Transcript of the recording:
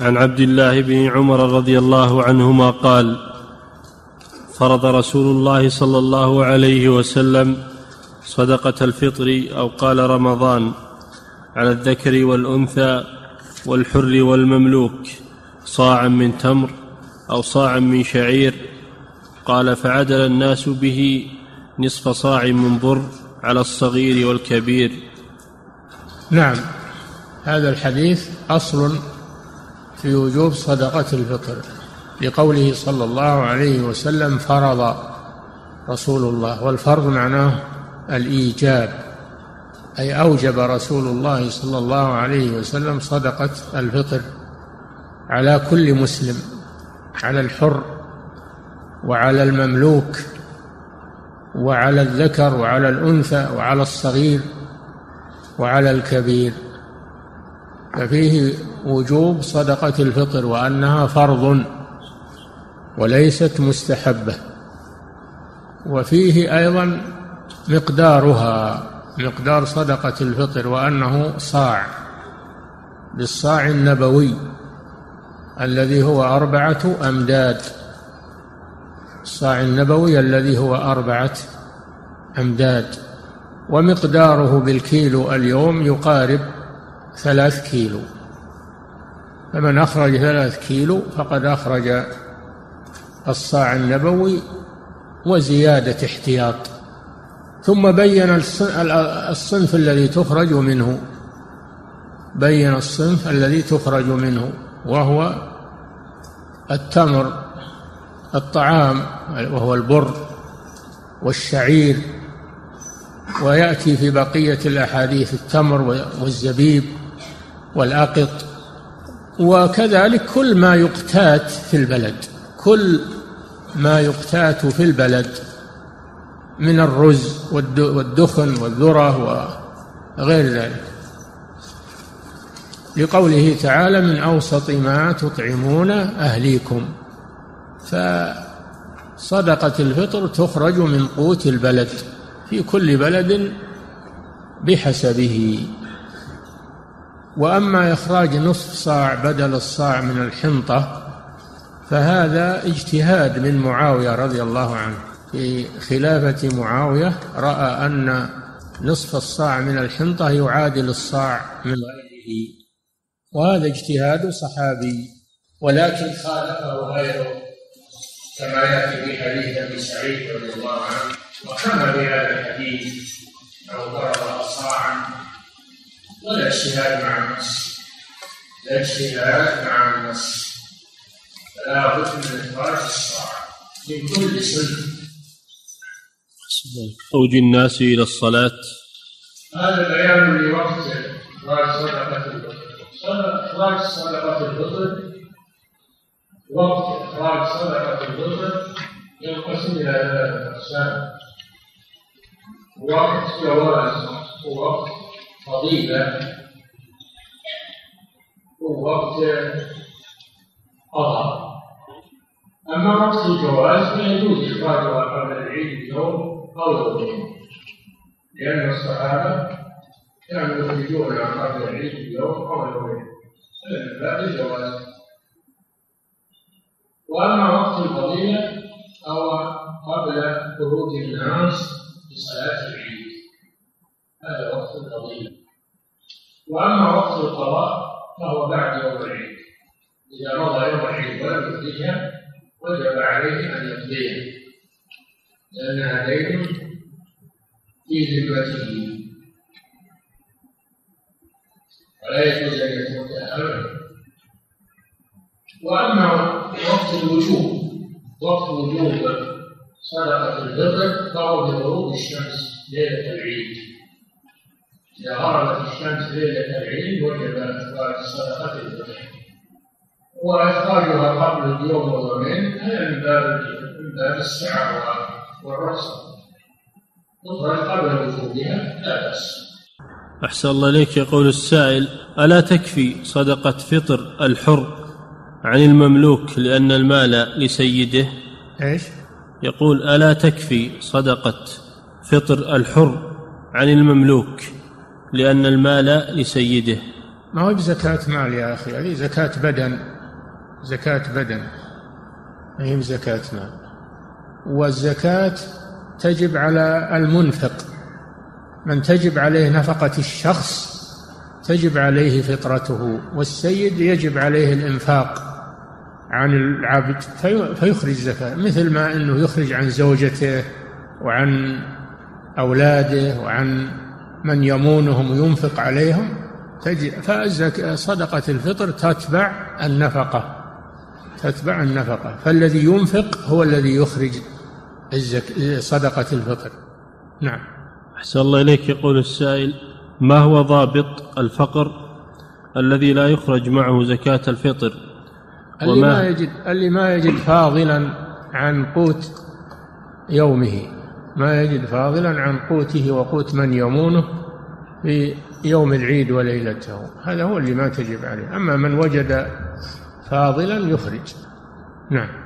عن عبد الله بن عمر رضي الله عنهما قال فرض رسول الله صلى الله عليه وسلم صدقة الفطر أو قال رمضان على الذكر والأنثى والحر والمملوك صاعا من تمر أو صاعا من شعير قال فعدل الناس به نصف صاع من بر على الصغير والكبير. نعم هذا الحديث أصل في وجوب صدقة الفطر لقوله صلى الله عليه وسلم فرض. رسول الله والفرض معناه الإيجاب أي أوجب رسول الله صلى الله عليه وسلم صدقة الفطر على كل مسلم على الحر وعلى المملوك وعلى الذكر وعلى الأنثى وعلى الصغير وعلى الكبير. ففيه وجوب صدقة الفطر وأنها فرض وليست مستحبة. وفيه أيضا مقدارها مقدار صدقة الفطر وأنه صاع بالصاع النبوي الذي هو أربعة أمداد. الصاع النبوي الذي هو أربعة أمداد. ومقداره بالكيلو اليوم يقارب ثلاث كيلو. فمن أخرج ثلاث كيلو فقد أخرج الصاع النبوي وزيادة احتياط. ثم بين الصنف الذي تخرج منه. بين الصنف الذي تخرج منه وهو التمر الطعام وهو البر والشعير. ويأتي في بقية الأحاديث التمر والزبيب والأقط وكذلك كل ما يقتات في البلد كل ما يقتات في البلد من الرز والدخن والذرة وغير ذلك. لقوله تعالى من أوسط ما تطعمون أهليكم فصدقة الفطر تخرج من قوت البلد. في كل بلد بحسبه. وأما إخراج نصف صاع بدل الصاع من الحنطة فهذا اجتهاد من معاوية رضي الله عنه. في خلافة معاوية رأى أن نصف الصاع من الحنطة يعادل الصاع من غيره. وهذا اجتهاد صحابي ولكن خالفه غيره. كما ياتي في حديث أبي سعيد رضي الله عنه وكما بهذا الحديث لو ضرب صاعا ولا اجتهاد مع النص لا اجتهاد مع النص فلا بد من إخراج الصاع من كل سنة. خروج الناس إلى الصلاة. هذا بيان لوقت إخراج صدقة الفطر. إخراج صدقة الفطر وقت اخراج صدقه الفطر ينقسم إلى ثلاثة اقسام وقت جواز ووقت فضيلة ووقت قضاء أما وقت الجواز فيجوز إخراجها قبل العيد بيوم أو يومين لأن الصحابة كانوا يخرجونها قبل العيد بيوم أو يومين فمن باب الجواز وأما وقت الفضيلة فهو قبل خروج الناس لصلاة العيد. هذا وقت الفضيلة. وأما وقت القضاء فهو بعد يوم العيد. إذا مضى يوم العيد ولم يخرجها وجب عليه أن يقضيها لأنها دين في ذمته. ولا يجوز أن يتركها أبدا وأما وقت الوجوب وقت وجوب صدقة الفطر فهو بغروب الشمس ليلة العيد. إذا غربت الشمس ليلة العيد وجب إخراج صدقة الفطر وإخراجها قبل اليوم ويومين هذا من باب من باب السعة والرخصة. تخرج قبل وجودها لا بأس. أحسن الله إليك يقول السائل. ألا تكفي صدقة فطر الحر عن المملوك لأن المال لسيده. إيش؟ يقول ألا تكفي صدقة فطر الحر عن المملوك لأن المال لسيده. ما هو بزكاة مال يا أخي؟ هذه زكاة بدن. زكاة بدن. ما هي بزكاة مال. والزكاة تجب على المنفق. من تجب عليه نفقة الشخص تجب عليه فطرته والسيد يجب عليه الإنفاق. عن العبد فيخرج زكاة مثل ما أنه يخرج عن زوجته وعن أولاده وعن من يمونهم وينفق عليهم فصدقة الفطر تتبع النفقة تتبع النفقة. فالذي ينفق هو الذي يخرج صدقة الفطر. نعم. أحسن الله إليك. يقول السائل ما هو ضابط الفقر الذي لا يخرج معه زكاة الفطر؟ اللي ما يجد اللي ما يجد فاضلا عن قوت يومه. ما يجد فاضلا عن قوته وقوت من يمونه في يوم العيد وليلته. هذا هو اللي ما تجب عليه. أما من وجد فاضلا يخرج. نعم.